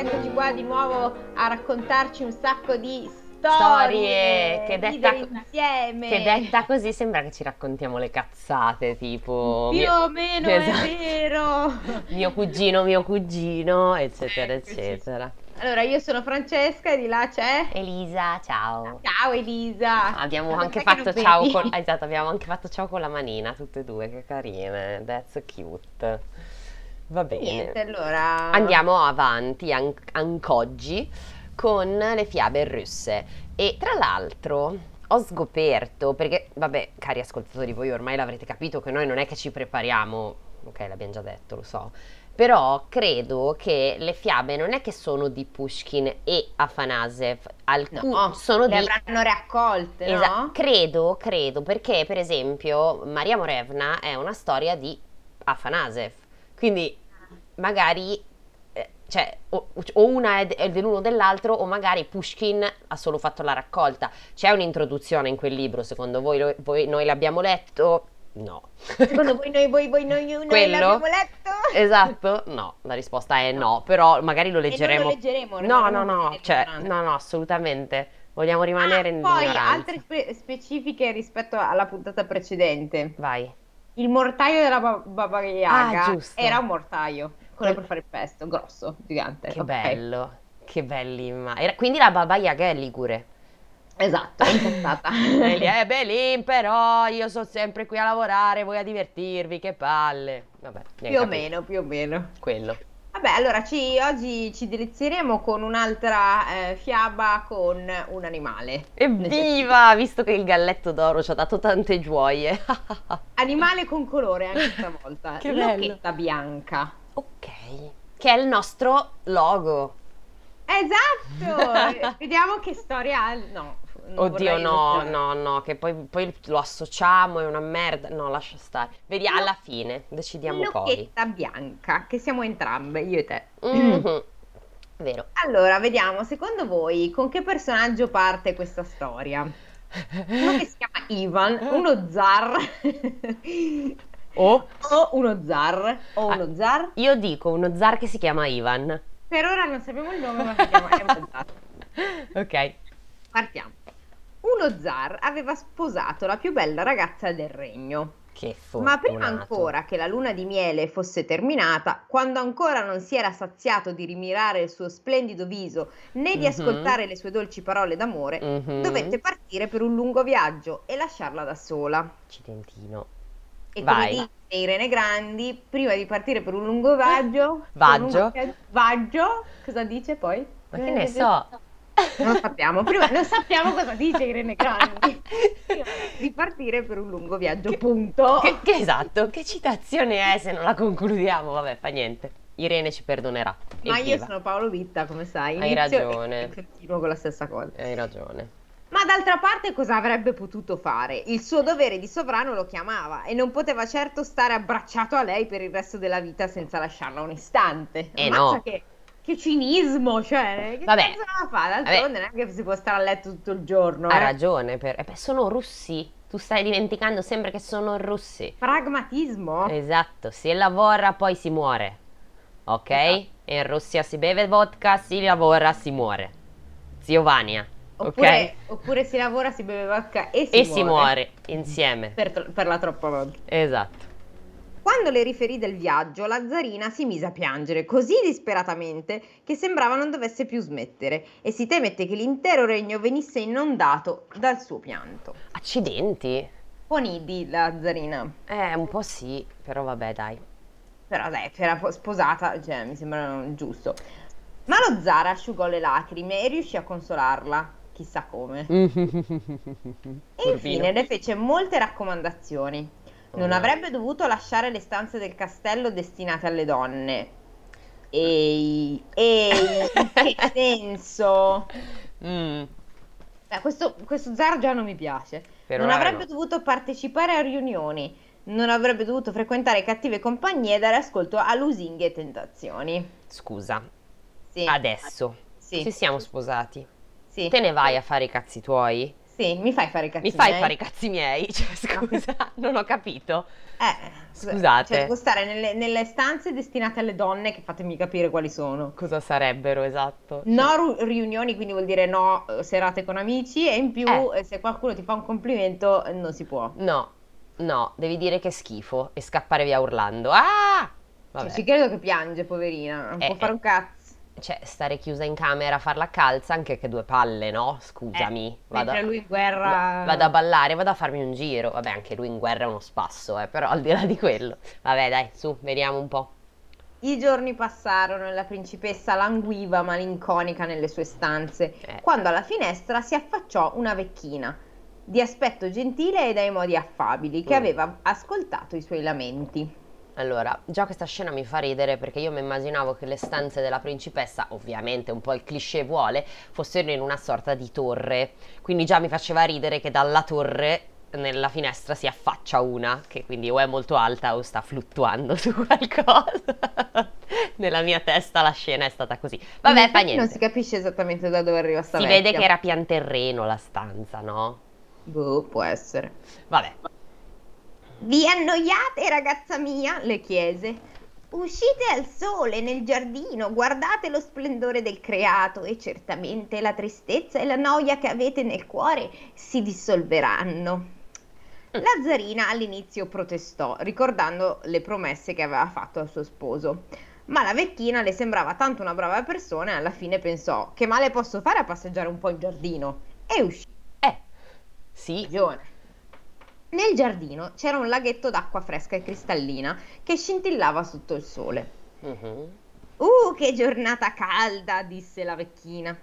eccoci qua di nuovo a raccontarci un sacco di storie, Storie, che detta, che detta così sembra che ci raccontiamo le cazzate, tipo Più mio, o meno Esatto. è vero. mio cugino, mio cugino, eccetera, Eccoci. eccetera. Allora, io sono Francesca e di là c'è... Elisa, ciao. Ciao Elisa. Abbiamo Ma anche fatto non ciao vedi? con, esatto, abbiamo anche fatto ciao con la manina, tutte e due, che carine. That's cute. Va bene. Niente, allora... Andiamo avanti an- anc'oggi con le fiabe russe. E tra l'altro ho scoperto, perché vabbè, cari ascoltatori, voi ormai l'avrete capito che noi non è che ci prepariamo, ok, l'abbiamo già detto, lo so. Però credo che le fiabe non è che sono di Pushkin e Afanasev, alcune No, sono le di avranno raccolte, Esa- no? credo, credo, perché per esempio Maria Morevna è una storia di Afanasev, quindi magari, eh, cioè, o, o una è, de- è dell'uno o dell'altro, o magari Pushkin ha solo fatto la raccolta. C'è un'introduzione in quel libro, secondo voi, lo- voi- noi l'abbiamo letto? No. Secondo voi noi, voi, voi, noi, noi Quello? l'abbiamo letto? Esatto? No, la risposta è no, però magari lo E leggeremo. lo leggeremo. No, no, no, cioè, no, no, assolutamente. Vogliamo rimanere Ah, in poi ignoranza. altre spe- specifiche rispetto alla puntata precedente. Vai. Il mortaio della ba- Baba Yaga Ah, era un mortaio, quello Quel- per fare il pesto, grosso, gigante. Che ok. bello, che bellima. Era- quindi la Baba Yaga è ligure. Esatto, è. E lì, eh, Belin, però io sono sempre qui a lavorare, voi a divertirvi, che palle. Vabbè, più o niente, meno, più o meno. Quello. Vabbè, allora ci- oggi ci delizieremo con un'altra eh, fiaba con un animale. Evviva! Visto che il galletto d'oro ci ha dato tante gioie. Animale con colore anche stavolta. Che bello. L'occhetta bianca. Ok, che è il nostro logo. Esatto! Vediamo che storia ha. No. Oddio, no, illustrare. no, no, che poi, poi lo associamo, è una merda. No, lascia stare. Vedi, No. alla fine, decidiamo poi. L'occhietta bianca, che siamo entrambe, io e te. Mhm. Vero. Allora, vediamo, secondo voi con che personaggio parte questa storia? Uno che si chiama Ivan, uno zar, Oh, o uno zar, o Ah. uno zar. io dico uno zar che si chiama Ivan. Per ora non sappiamo il nome, ma si chiama zar. Ok. Partiamo. Uno zar aveva sposato la più bella ragazza del regno. Che Ma prima fortunato. ancora che la luna di miele fosse terminata, quando ancora non si era saziato di rimirare il suo splendido viso né di Mhm. ascoltare le sue dolci parole d'amore, Mhm. dovette partire per un lungo viaggio e lasciarla da sola. Accidentino. E Vai. come dice Irene Grandi, prima di partire per un lungo un Vaggio. lungo viaggio- vaggio, cosa dice poi? Ma che ne so? Non lo sappiamo, prima non sappiamo cosa dice Irene Grandi. Di partire per un lungo viaggio, punto. Che, che esatto, che citazione è se non la concludiamo? Vabbè, fa niente. Irene ci perdonerà. Ma io sono Paolo Vitta, come sai. Hai Inizio ragione. Continuo con la stessa cosa. Hai ragione. Ma d'altra parte cosa avrebbe potuto fare? Il suo dovere di sovrano lo chiamava e non poteva certo stare abbracciato a lei per il resto della vita senza lasciarla un istante. Eh Ammazza no. Che, che cinismo, cioè, che Vabbè. cosa la fa? D'altronde non è che si può stare a letto tutto il giorno. Ha eh. ragione. Per... eh beh, sono russi. Tu stai dimenticando sempre che sono russi. Pragmatismo? Esatto, si lavora poi si muore. Ok? Esatto. In Russia si beve vodka, si lavora, si muore. Zio Vania. Oppure, ok? oppure si lavora, si beve vodka e si E muore. si muore insieme. Per, per la troppa volta. Esatto. Quando le riferì del viaggio, la zarina si mise a piangere così disperatamente che sembrava non dovesse più smettere e si temette che l'intero regno venisse inondato dal suo pianto. Accidenti. Ponidi la zarina, Eh, un po' sì, però vabbè, dai. però dai, era po- sposata, cioè mi sembra giusto. Ma lo zar asciugò le lacrime e riuscì a consolarla, chissà come. E infine le fece molte raccomandazioni. Non avrebbe dovuto lasciare le stanze del castello destinate alle donne. Ehi, ehi, in che senso? Mm, Eh, questo, questo zar già non mi piace. per non avrebbe no. dovuto partecipare a riunioni. Non avrebbe dovuto frequentare cattive compagnie e dare ascolto a lusinghe e tentazioni. Scusa, Sì, adesso sì, ci siamo sposati. Sì. Te ne vai a fare i cazzi tuoi? Sì, mi fai fare i cazzi Mi fai miei? fare i cazzi miei? Cioè, scusa, non ho capito. Eh, Scusate. Cioè, devo stare nelle, nelle stanze destinate alle donne che fatemi capire quali sono. Cosa sarebbero, esatto? No ru- riunioni, quindi vuol dire no eh, serate con amici e in più Eh. eh, se qualcuno ti fa un complimento eh, non si può. No, no, devi dire che è schifo e scappare via urlando. Ah! Cioè, Vabbè. ci credo che piange, poverina, non Eh, può fare eh. un cazzo. Cioè, stare chiusa in camera a far la calza, anche che due palle, no? Scusami. vado, Mentre lui in guerra... vado a ballare, vado a farmi un giro. Vabbè, anche lui in guerra è uno spasso, eh, però al di là di quello. Vabbè, dai, su, vediamo un po'. I giorni passarono e la principessa languiva malinconica nelle sue stanze, Eh. quando alla finestra si affacciò una vecchina, di aspetto gentile e dai modi affabili, che Mm. aveva ascoltato i suoi lamenti. Allora, già questa scena mi fa ridere perché io mi immaginavo che le stanze della principessa, ovviamente un po' il cliché vuole, fossero in una sorta di torre. Quindi già mi faceva ridere che dalla torre nella finestra si affaccia una, che quindi o è molto alta o sta fluttuando su qualcosa. Nella mia testa la scena è stata così. Vabbè, fa effetti Non niente. si capisce esattamente da dove arriva sta Si vecchia. vede che era pian terreno la stanza, no? Boh, può essere. Vabbè. Vi annoiate, ragazza mia? le chiese. Uscite al sole nel giardino, guardate lo splendore del creato e certamente la tristezza e la noia che avete nel cuore si dissolveranno. La zarina all'inizio protestò, ricordando le promesse che aveva fatto al suo sposo. Ma la vecchina le sembrava tanto una brava persona e alla fine pensò: che male posso fare a passeggiare un po' in giardino? E uscì. Eh, sì. ragione. Nel giardino c'era un laghetto d'acqua fresca e cristallina che scintillava sotto il sole. Mhm. Uh, che giornata calda, disse la vecchina.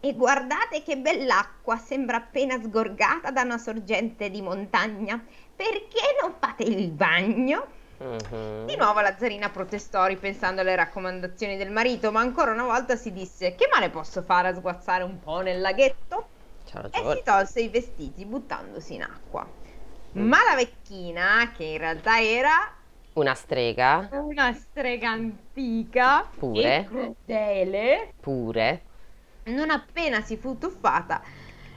E guardate che bell'acqua, sembra appena sgorgata da una sorgente di montagna. Perché non fate il bagno? Mhm. Di nuovo la zarina protestò ripensando alle raccomandazioni del marito, ma ancora una volta si disse: Che male posso fare a sguazzare un po' nel laghetto? E si tolse i vestiti buttandosi in acqua. Ma la vecchina, che in realtà era Una strega, una strega antica Pure. crudele, pure. non appena si fu tuffata,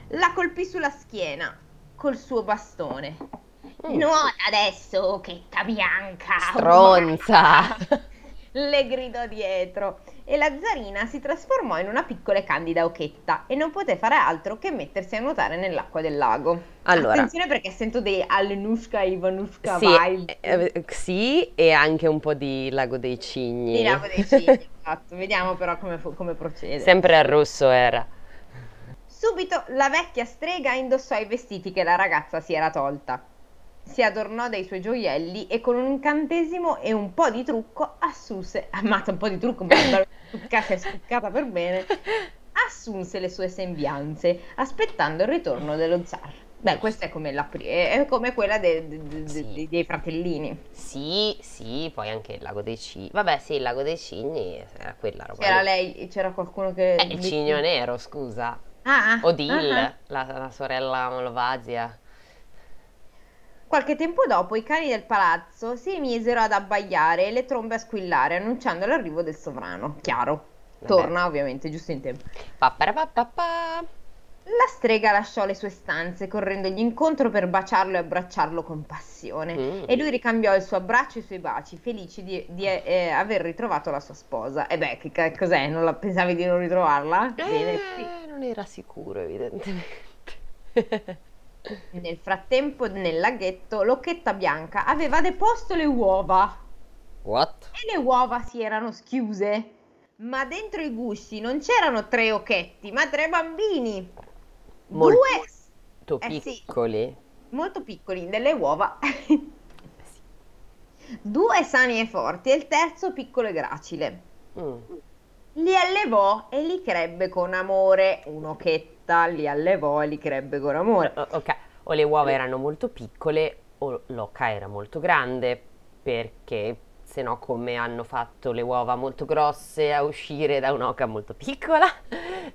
la colpì sulla schiena col suo bastone. Mm. Nuota adesso, chetta bianca! Stronza! Le gridò dietro e la zarina si trasformò in una piccola e candida occhetta e non poté fare altro che mettersi a nuotare nell'acqua del lago. Allora. Attenzione perché sento dei Alenushka Ivanushka Sì, vibe. eh, eh, sì, e anche un po' di Lago dei Cigni. Di lago dei cigni, esatto. Vediamo però come, come procede. Sempre al rosso era. Subito la vecchia strega indossò i vestiti che la ragazza si era tolta. Si adornò dei suoi gioielli e con un incantesimo e un po' di trucco assunse, ammazza un po' di trucco, ma stuccata è stuccata per bene, assunse le sue sembianze, aspettando il ritorno dello zar. Beh, questa è come, la è come quella de- de- de- Sì. de- dei fratellini. Sì, sì, poi anche il Lago dei Cigni. Vabbè, sì, il Lago dei Cigni era quella roba. C'era lì. lei, c'era qualcuno che... Eh, il cigno nero, scusa. Ah, Odile, ah, ah. la, la sorella Malvasia. Qualche tempo dopo i cani del palazzo si misero ad abbaiare e le trombe a squillare, annunciando l'arrivo del sovrano. Chiaro. Vabbè. Torna, ovviamente, giusto in tempo. Papparapapapà. La strega lasciò le sue stanze, correndogli incontro per baciarlo e abbracciarlo con passione. Mm. E lui ricambiò il suo abbraccio e i suoi baci, felici di, di, eh, aver ritrovato la sua sposa. E beh, che ca- cos'è? Non la, pensavi di non ritrovarla? Bene, sì. Eh, non era sicuro, evidentemente. Nel frattempo, nel laghetto, l'occhetta bianca aveva deposto le uova. What? E le uova si erano schiuse. Ma dentro i gusci non c'erano tre occhetti, ma tre bambini. Molto Due Eh sì. piccoli. molto piccoli, delle uova. Due sani e forti e il terzo piccolo e gracile. Mm. Li allevò e li crebbe con amore. Un'occhetta li allevò e li crebbe con amore. O- Ok, o le uova erano molto piccole o l'oca era molto grande, perché se no come hanno fatto le uova molto grosse a uscire da un'oca molto piccola?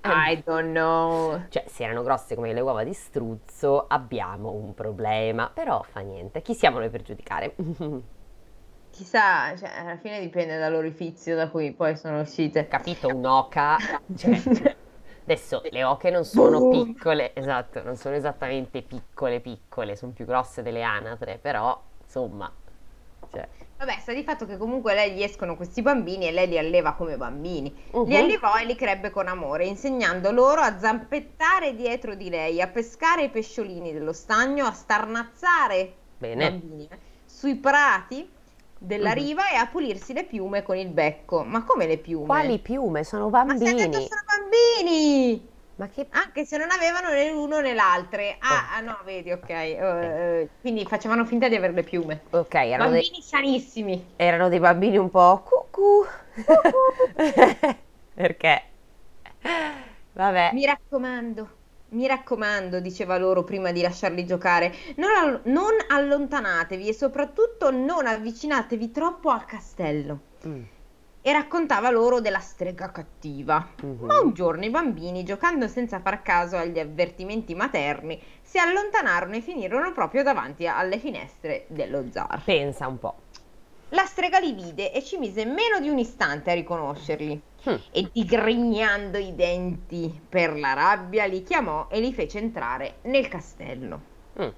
I don't know. Cioè, se erano grosse come le uova di struzzo, abbiamo un problema, però fa niente, chi siamo noi per giudicare? Chissà, cioè, alla fine dipende dall'orifizio da cui poi sono uscite. Capito, un'oca, cioè, Adesso le oche non sono Boom. piccole, esatto, non sono esattamente piccole piccole, sono più grosse delle anatre, però insomma, cioè, Vabbè, sta di fatto che comunque lei gli escono questi bambini e lei li alleva come bambini. Mhm. Li allevò e li crebbe con amore, insegnando loro a zampettare dietro di lei, a pescare i pesciolini dello stagno, a starnazzare bene. bambini eh, sui prati della Mhm. riva e a pulirsi le piume con il becco. Ma come le piume? Quali piume? Sono Ma se ha detto bambini. sono bambini! Ma che... Anche se non avevano né l'uno né l'altre. Ah, ah, no, vedi, ok. eh, eh, quindi facevano finta di avere le piume. Ok, erano dei, Bambini sanissimi. erano dei bambini un po' cucù. Perché? Vabbè. Mi raccomando, mi raccomando, diceva loro prima di lasciarli giocare, non, all- non allontanatevi e soprattutto non avvicinatevi troppo al castello. Mm, E raccontava loro della strega cattiva. mhm. Ma un giorno i bambini, giocando senza far caso agli avvertimenti materni, si allontanarono e finirono proprio davanti alle finestre dello zar. Pensa un po'. La strega li vide e ci mise meno di un istante a riconoscerli. Hm. E digrignando i denti per la rabbia li chiamò e li fece entrare nel castello. Mm.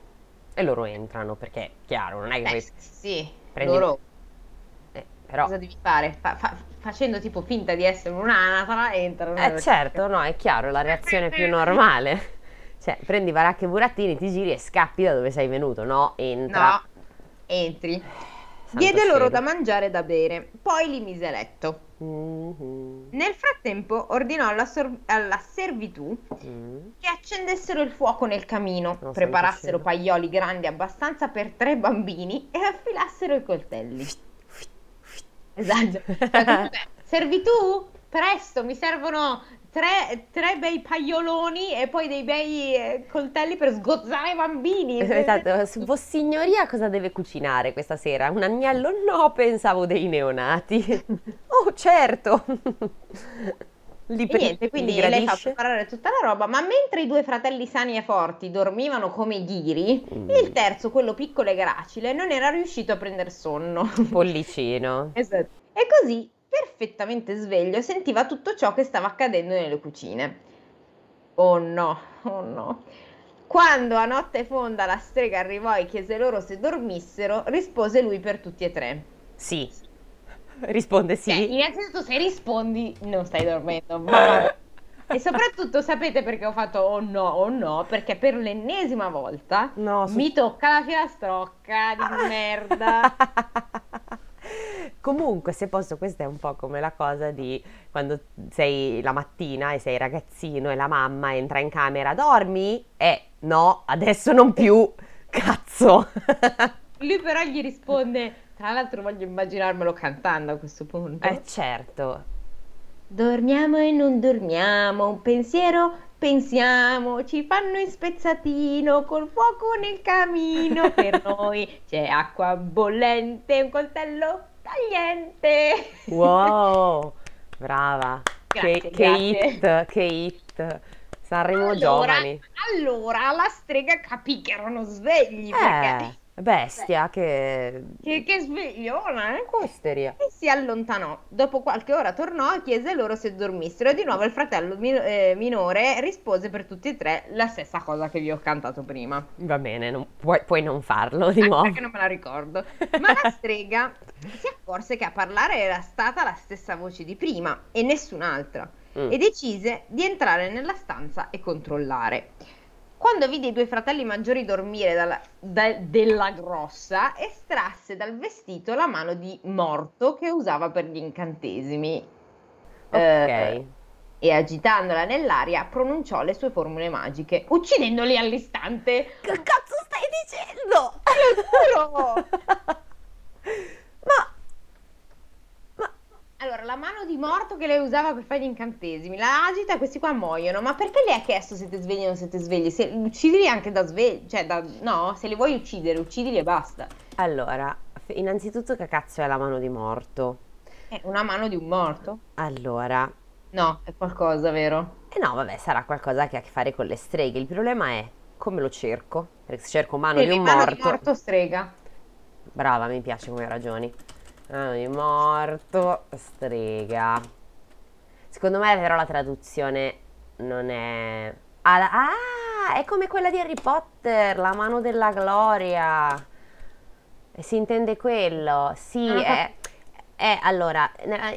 E loro entrano perché, chiaro, non è che Beh, poi- sì, prendi- loro eh, però... cosa devi fare? Fa- fa- facendo tipo finta di essere un'anatra, entrano. Eh nel- certo, no, è chiaro, la reazione più normale. Cioè, prendi baracche e burattini, ti giri e scappi da dove sei venuto, no? Entra. No, entri. Diede loro da mangiare e da bere, poi li mise a letto. Mhm. Nel frattempo ordinò alla, sor- alla servitù Mm. che accendessero il fuoco nel camino, santo preparassero paioli grandi abbastanza per tre bambini e affilassero i coltelli. Esatto. Cioè, servitù, presto, mi servono tre, tre bei paioloni e poi dei bei eh, coltelli per sgozzare i bambini. Esatto, su- Vossignoria cosa deve cucinare questa sera? Un agnello? No, pensavo dei neonati. Oh, certo. Li E pre- niente, quindi li lei fa preparare tutta la roba, ma mentre i due fratelli sani e forti dormivano come ghiri, Mm. il terzo, quello piccolo e gracile, non era riuscito a prendere sonno. Pollicino. Esatto. E così, perfettamente sveglio, sentiva tutto ciò che stava accadendo nelle cucine. Oh no, oh no. Quando a notte fonda la strega arrivò e chiese loro se dormissero, rispose lui per tutti e tre. Sì. Risponde Cioè, sì. innanzitutto se rispondi non stai dormendo, ma. E soprattutto sapete perché ho fatto oh no, oh no, perché per l'ennesima volta No, su- mi tocca la filastrocca di merda. Comunque, se posso, questa è un po' come la cosa di quando sei la mattina e sei ragazzino e la mamma entra in camera, dormi? Eh, no, adesso non più. Cazzo. Lui però gli risponde, tra l'altro voglio immaginarmelo cantando a questo punto. Eh, certo. Dormiamo e non dormiamo, un pensiero pensiamo, ci fanno in spezzatino col fuoco nel camino. Per noi c'è acqua bollente, un coltello tagliente. Wow, brava. Grazie, che, che grazie. hit, che hit. Sanremo Allora, giovani. allora la strega capì che erano svegli, Eh, perché bestia, che... che, che svegliona, eh? Osteria. E si allontanò. Dopo qualche ora tornò e chiese loro se dormissero. E di nuovo il fratello mi- eh, minore rispose per tutti e tre la stessa cosa che vi ho cantato prima. Va bene, non- puoi, puoi non farlo di nuovo. perché non me la ricordo. Ma la strega si accorse che a parlare era stata la stessa voce di prima e nessun'altra. Mm. E decise di entrare nella stanza e controllare. Quando vide i due fratelli maggiori dormire dalla- da- della grossa, estrasse dal vestito la mano di morto che usava per gli incantesimi. Ok. Eh, e agitandola nell'aria pronunciò le sue formule magiche, uccidendoli all'istante. Che cazzo stai dicendo? giuro! Ma... Ma... Allora, la di morto che lei usava per fare gli incantesimi, la agita e questi qua muoiono. Ma perché le ha chiesto se siete svegli o non siete svegli? Se, uccidili anche da svegli, cioè da, no, se li vuoi uccidere, uccidili e basta. Allora, innanzitutto che cazzo è la mano di morto? È una mano di un morto? Allora... No, è qualcosa, vero? Eh no, vabbè, sarà qualcosa che ha a che fare con le streghe. Il problema è come lo cerco. Perché se cerco mano di Quindi un mano morto... di morto strega. Brava, mi piace come ragioni. Mano di morto, strega. Secondo me però la traduzione non è... Ah, ah, è come quella di Harry Potter, la mano della gloria. Si intende quello? Sì, Ah, è... è- allora,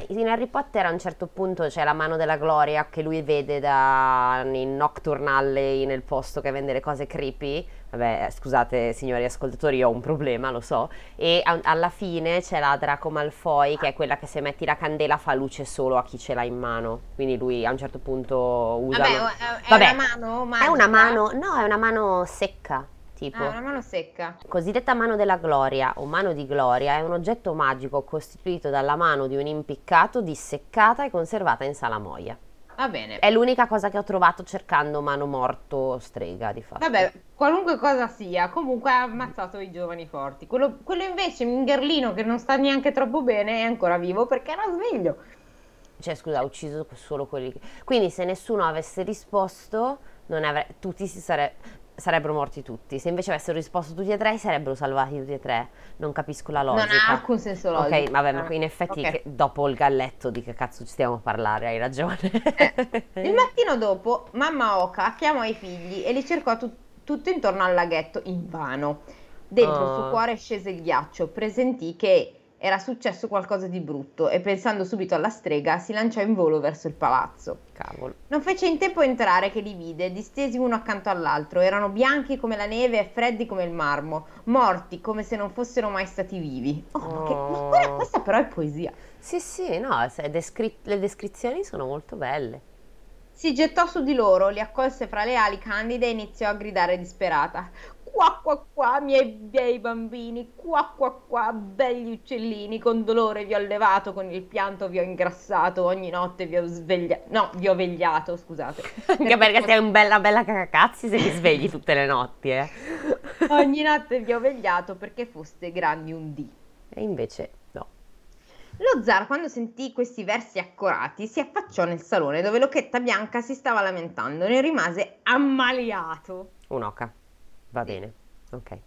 in Harry Potter a un certo punto c'è la mano della gloria che lui vede da in Nocturnal Alley nel posto che vende le cose creepy. Vabbè, eh, scusate signori ascoltatori, io ho un problema, lo so. E a- alla fine c'è la Draco Malfoy che è quella che se metti la candela fa luce solo a chi ce l'ha in mano. Quindi lui a un certo punto usa... Vabbè, una- è, è Vabbè, una mano È una magica? mano, no, è una mano secca, tipo. Ah, una mano secca. Cosiddetta mano della gloria o mano di gloria è un oggetto magico costituito dalla mano di un impiccato disseccata e conservata in salamoia. Va bene. È l'unica cosa che ho trovato cercando mano morto strega di fatto. Vabbè, qualunque cosa sia, comunque ha ammazzato i giovani forti. Quello, quello invece, Mingerlino, che non sta neanche troppo bene, è ancora vivo perché era sveglio. Cioè, scusa, ha ucciso solo quelli che... Quindi se nessuno avesse risposto, non avre- tutti si sare- sarebbero morti tutti. Se invece avessero risposto tutti e tre, sarebbero salvati tutti e tre. Non capisco la logica. Non ha alcun senso logico. Ok, vabbè, ma Ah, in effetti ok. che- dopo il galletto di che cazzo ci stiamo a parlare, hai ragione. Il mattino dopo, mamma Oka chiamò i figli e li cercò tu- tutto intorno al laghetto invano. Dentro il Oh. suo cuore scese il ghiaccio, presentì che era successo qualcosa di brutto e pensando subito alla strega si lanciò in volo verso il palazzo. Cavolo. Non fece in tempo a entrare che li vide, distesi uno accanto all'altro, erano bianchi come la neve e freddi come il marmo, morti come se non fossero mai stati vivi. Oh, ma, che- ma Oh. quella- questa però è poesia. Sì, sì, no, descri- le descrizioni sono molto belle. Si gettò su di loro, li accolse fra le ali candide e iniziò a gridare disperata. Qua qua qua, miei bei bambini, qua qua qua, belli uccellini, con dolore vi ho allevato, con il pianto vi ho ingrassato, ogni notte vi ho svegliato, no, vi ho vegliato, scusate. Anche perché sei un bella bella cacacazzi se ti svegli tutte le notti, eh. Ogni notte vi ho vegliato perché foste grandi un dì. E invece no. Lo zar, quando sentì questi versi accorati, si affacciò nel salone dove Locchetta Bianca si stava lamentando, ne rimase ammaliato. Un'oca. Va bene. Ok.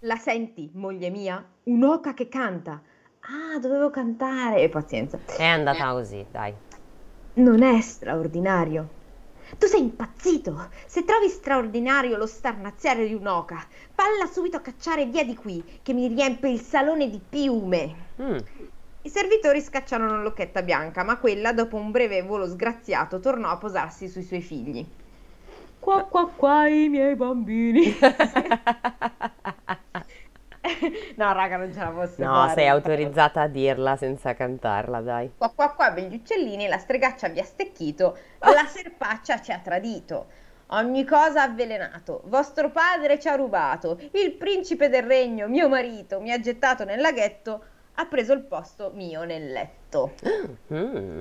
La senti, moglie mia? Un'oca che canta. Ah, dovevo cantare. E pazienza. È andata così, dai. Non è straordinario. Tu sei impazzito. Se trovi straordinario lo starnaziare di un'oca, palla subito a cacciare via di qui, che mi riempie il salone di piume. Mm. I servitori scacciarono Locchetta Bianca, ma quella, dopo un breve volo sgraziato, tornò a posarsi sui suoi figli. Qua qua qua i miei bambini. no, raga, non ce la posso No, fare. sei autorizzata a dirla senza cantarla, dai. Qua qua qua begli uccellini, la stregaccia vi ha stecchito, la serpaccia ci ha tradito. Ogni cosa ha avvelenato, vostro padre ci ha rubato, il principe del regno, mio marito, mi ha gettato nel laghetto, ha preso il posto mio nel letto. Mm.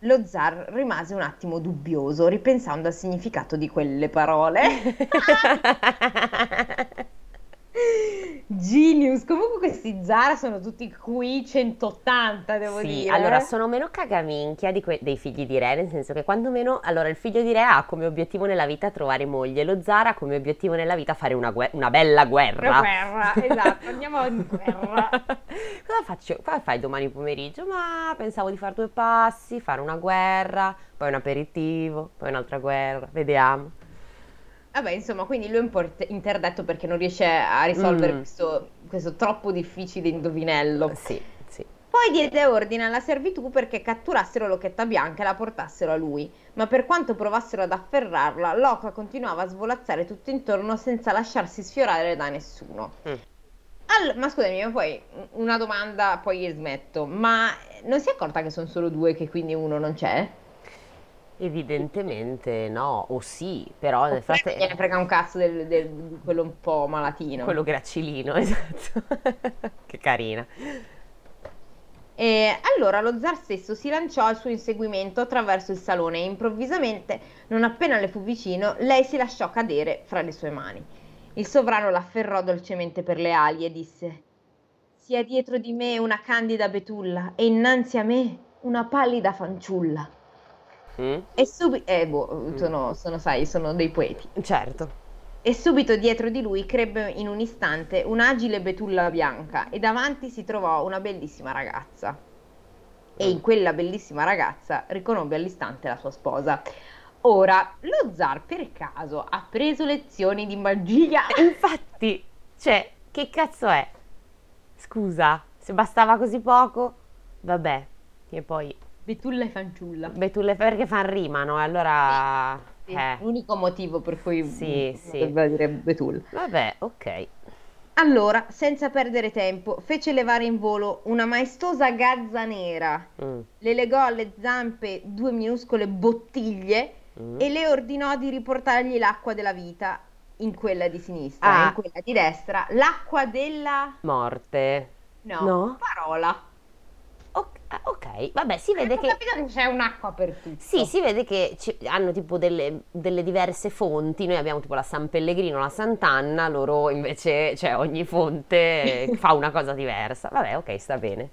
Lo zar rimase un attimo dubbioso, ripensando al significato di quelle parole. Genius, comunque questi zar sono tutti qui 180, devo Sì, dire. allora sono meno cagaminchia di que- dei figli di Re, nel senso che quando meno, allora il figlio di Re ha come obiettivo nella vita trovare moglie, lo Zara ha come obiettivo nella vita fare una, gue- una bella guerra. Una guerra, esatto, andiamo in guerra. Cosa faccio? Cosa fai domani pomeriggio? Ma pensavo di fare due passi, fare una guerra, poi un aperitivo, poi un'altra guerra, vediamo. Vabbè, insomma, quindi lui è un po' interdetto perché non riesce a risolvere Mm. questo, questo troppo difficile indovinello. Sì, sì. Poi diede ordine alla servitù perché catturassero l'occhetta bianca e la portassero a lui, ma per quanto provassero ad afferrarla, l'oca continuava a svolazzare tutto intorno senza lasciarsi sfiorare da nessuno. Mm. All- ma scusami, ma poi una domanda, poi smetto, ma non si è accorta che sono solo due, che quindi uno non c'è? Evidentemente no, o sì, però nel frattempo... gliene frega un cazzo del, del- di quello un po' malatino. Quello gracilino, esatto. che carina. E allora lo zar stesso si lanciò al suo inseguimento attraverso il salone e improvvisamente, non appena le fu vicino, lei si lasciò cadere fra le sue mani. Il sovrano l'afferrò dolcemente per le ali e disse: Sia dietro di me una candida betulla e innanzi a me una pallida fanciulla. Mm? E subito, eh, boh, sono, sono, sai, sono dei poeti. Certo. E subito dietro di lui crebbe in un istante un'agile betulla bianca e davanti si trovò una bellissima ragazza. E in quella bellissima ragazza riconobbe all'istante la sua sposa. Ora, lo zar per caso ha preso lezioni di magia? Infatti, cioè, che cazzo è? Scusa, se bastava così poco, vabbè, e poi... Betulla e fanciulla. Betulle perché fan rimano, e allora... Sì, eh, L'unico motivo per cui Sì, sì. doveva dire Betulla. vabbè, ok. Allora, senza perdere tempo, fece levare in volo una maestosa gazza nera, Mm, le legò alle zampe due minuscole bottiglie mm. e le ordinò di riportargli l'acqua della vita in quella di sinistra Ah. e in quella di destra, l'acqua della... Morte. no, No? parola. Ok, ah, ok, vabbè, si vede Ho che... capito che c'è un'acqua per tutto. Sì, si vede che ci- hanno tipo delle, delle diverse fonti. Noi abbiamo tipo la San Pellegrino, la Sant'Anna, loro invece, cioè ogni fonte fa una cosa diversa. Vabbè, ok, sta bene.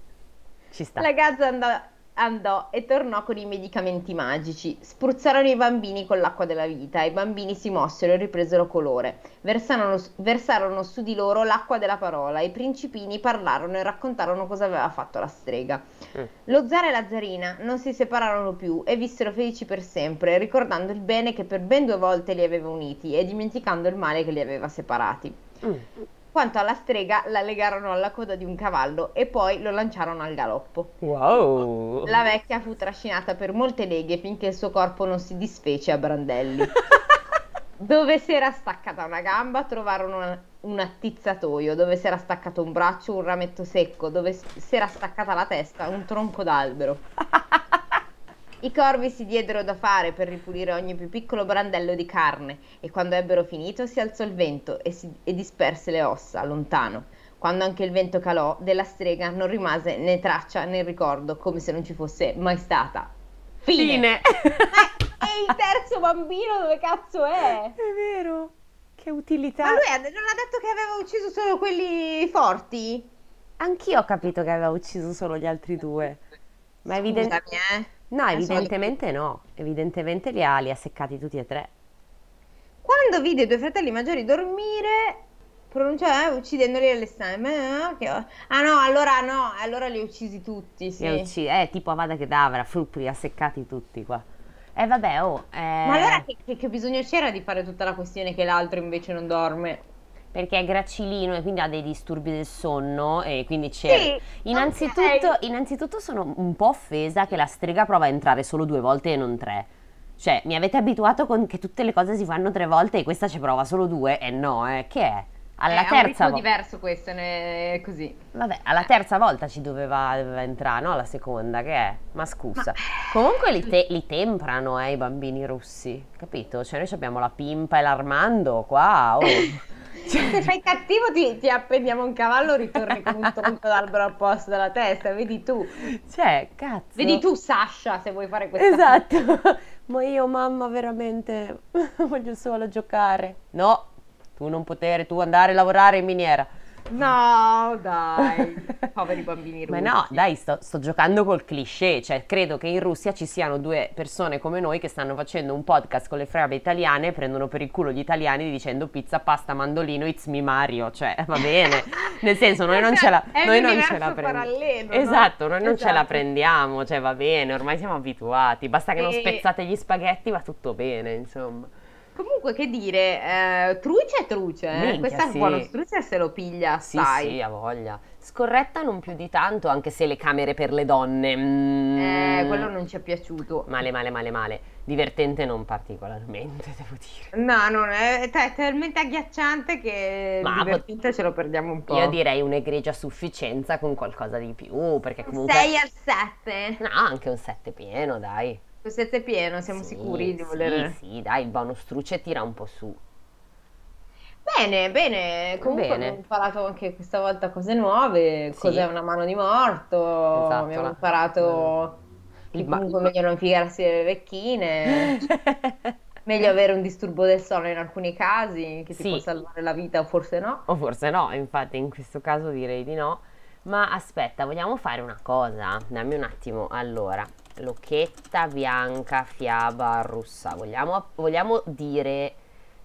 Ci sta. La gazza andò, andò e tornò con i medicamenti magici. Spruzzarono i bambini con l'acqua della vita. I bambini si mossero e ripresero colore. Versarono, versarono su di loro l'acqua della parola. I principini parlarono e raccontarono cosa aveva fatto la strega. Mm. Lo zar e la zarina non si separarono più e vissero felici per sempre, ricordando il bene che per ben due volte li aveva uniti e dimenticando il male che li aveva separati. Mm. Quanto alla strega, la legarono alla coda di un cavallo e poi lo lanciarono al galoppo. Wow. La vecchia fu trascinata per molte leghe finché il suo corpo non si disfece a brandelli. Dove si era staccata una gamba trovarono una- un attizzatoio, dove si era staccato un braccio, un rametto secco, dove si era staccata la testa, un tronco d'albero. I corvi si diedero da fare per ripulire ogni più piccolo brandello di carne e quando ebbero finito si alzò il vento e, si- e disperse le ossa lontano. Quando anche il vento calò, della strega non rimase né traccia né ricordo, come se non ci fosse mai stata. Fine! Fine. E il terzo bambino dove cazzo è? È vero. Che utilità. Ma lui ha- non ha detto che aveva ucciso solo quelli forti? Anch'io ho capito che aveva ucciso solo gli altri due. Ma eviden- Scusami, eh. No, evidentemente no. Evidentemente li ha, li ha seccati tutti e tre. Quando vide i due fratelli maggiori dormire, pronunciò eh, uccidendoli alle. Eh, che- Ah no, allora no, allora li ha uccisi tutti, sì. Li ha uccisi. Eh, tipo Avada Kedavra, frutti, li ha seccati tutti qua. Eh vabbè, oh. eh, Ma allora che, che- che bisogno c'era di fare tutta la questione che l'altro invece non dorme? Perché è gracilino e quindi ha dei disturbi del sonno e quindi c'è... Sì, Innanzitutto, ok. innanzitutto sono un po' offesa che la strega prova a entrare solo due volte e non tre. Cioè, mi avete abituato con che tutte le cose si fanno tre volte e questa ci prova solo due? E no, eh, che è? Alla Eh, un terza ritmo volta. diverso questo, è così. Vabbè, alla terza volta ci doveva, doveva entrare, no? Alla seconda, che è? Ma scusa. Comunque li, te- li temprano, eh, i bambini russi, capito? Cioè noi abbiamo la Pimpa e l'Armando qua, oh. Se fai cattivo ti, ti appendiamo un cavallo, ritorni con un tronco d'albero al posto della testa, vedi tu. Cioè, cazzo. Vedi tu Sasha se vuoi fare questa Esatto. Ma io, mamma, veramente voglio solo giocare. No, tu non potere, tu andare a lavorare in miniera. No, dai, poveri bambini Ma russi. no, dai, sto, sto giocando col cliché, cioè credo che in Russia ci siano due persone come noi che stanno facendo un podcast con le frave italiane e prendono per il culo gli italiani dicendo pizza, pasta, mandolino, it's me Mario, cioè va bene, nel senso noi non ce la, noi non ce la prendiamo. Esatto, noi non ce la Esatto. prendiamo, cioè va bene, ormai siamo abituati, basta che non E- spezzate gli spaghetti va tutto bene, insomma. Comunque, che dire, eh, truce è truce, eh. Minchia, Questa sì. buono struce se lo piglia, Sì, sai. sì, ha voglia. Scorretta non più di tanto, anche se le camere per le donne... mm, Eh, quello non ci è piaciuto. Male, male, male, male. Divertente non particolarmente, devo dire. No, non è, è ta- è talmente agghiacciante che Ma divertente ce lo perdiamo un po'. Io direi un'egregia sufficienza con qualcosa di più, perché comunque... 6 al 7. No, anche un 7 pieno, dai. Questo 7 pieno, siamo Sì, sicuri di sì, voler... Sì, dai, il bonus truce tira un po' su. Bene, bene, comunque Bene. abbiamo imparato anche questa volta cose nuove, Sì. cos'è una mano di morto, Esatto, abbiamo la- imparato che Il ba- comunque meglio non piegarsi le vecchine, meglio avere un disturbo del sonno in alcuni casi, che ti Sì. può salvare la vita o forse no. O forse no, infatti in questo caso direi di no. Ma aspetta, vogliamo fare una cosa? Dammi un attimo. Allora, locchetta bianca, fiaba russa. Vogliamo, vogliamo dire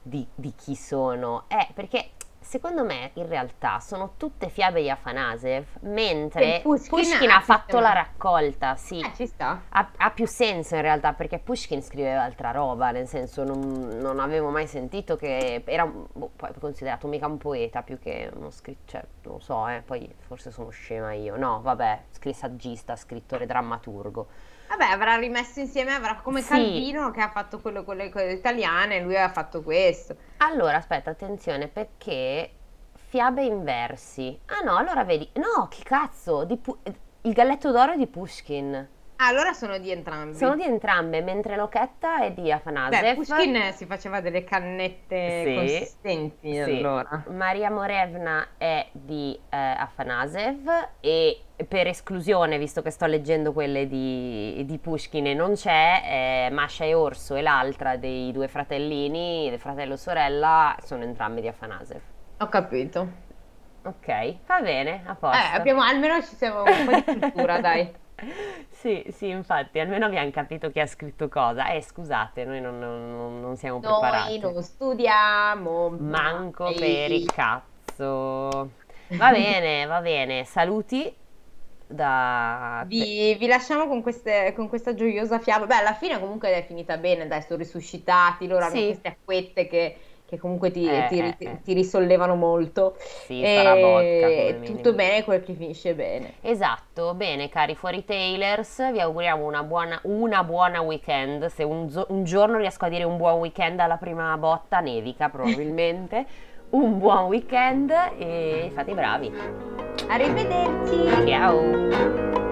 di, di chi sono? Eh, perché secondo me in realtà sono tutte fiabe di Afanasev, mentre Pushkin Pushkin ha fatto la raccolta, sì. Eh, ci sta. Ha, ha più senso in realtà perché Pushkin scriveva altra roba, nel senso non, non avevo mai sentito che era boh, considerato mica un poeta più che uno scritto, cioè non lo so, eh, poi forse sono scema io. No, vabbè, saggista, scrittore, drammaturgo. Vabbè, avrà rimesso insieme, avrà come Sì. Calvino che ha fatto quello con le cose italiane, lui ha fatto questo. Allora, aspetta, attenzione, perché fiabe in versi. Ah no, allora vedi, no, che cazzo, Pu- il galletto d'oro è di Pushkin. Allora sono di entrambi. Sono di entrambe, mentre Lochetta è di Afanasev. Beh, Pushkin si faceva delle cannette Sì, consistenti Sì. allora. Maria Morevna è di eh, Afanasev e per esclusione, visto che sto leggendo quelle di, di Pushkin e non c'è, eh, Masha e Orso e l'altra dei due fratellini, del fratello e sorella, sono entrambi di Afanasev. Ho capito. Ok, va bene, a posto. Eh, abbiamo, almeno ci siamo un po' di cultura, dai. Sì, sì, infatti, almeno abbiamo capito chi ha scritto cosa. Eh, scusate, noi non, non- non siamo preparati. Noi non studiamo. Manco mai. per il cazzo. Va bene, va bene. Saluti da... Vi, vi lasciamo con, queste- con questa gioiosa fiaba. Beh, alla fine comunque è finita bene, dai, sono risuscitati, loro hanno Sì. queste acquette che, che comunque ti, Eh, ti- eh, eh. ti risollevano molto. Sì, vodka E minimo. tutto bene quel che finisce bene. Esatto, bene cari fuori tailers, vi auguriamo una buona, una buona weekend. Se un, un giorno riesco a dire un buon weekend alla prima botta, nevica probabilmente. un buon weekend e fate i bravi. Arrivederci! Ciao!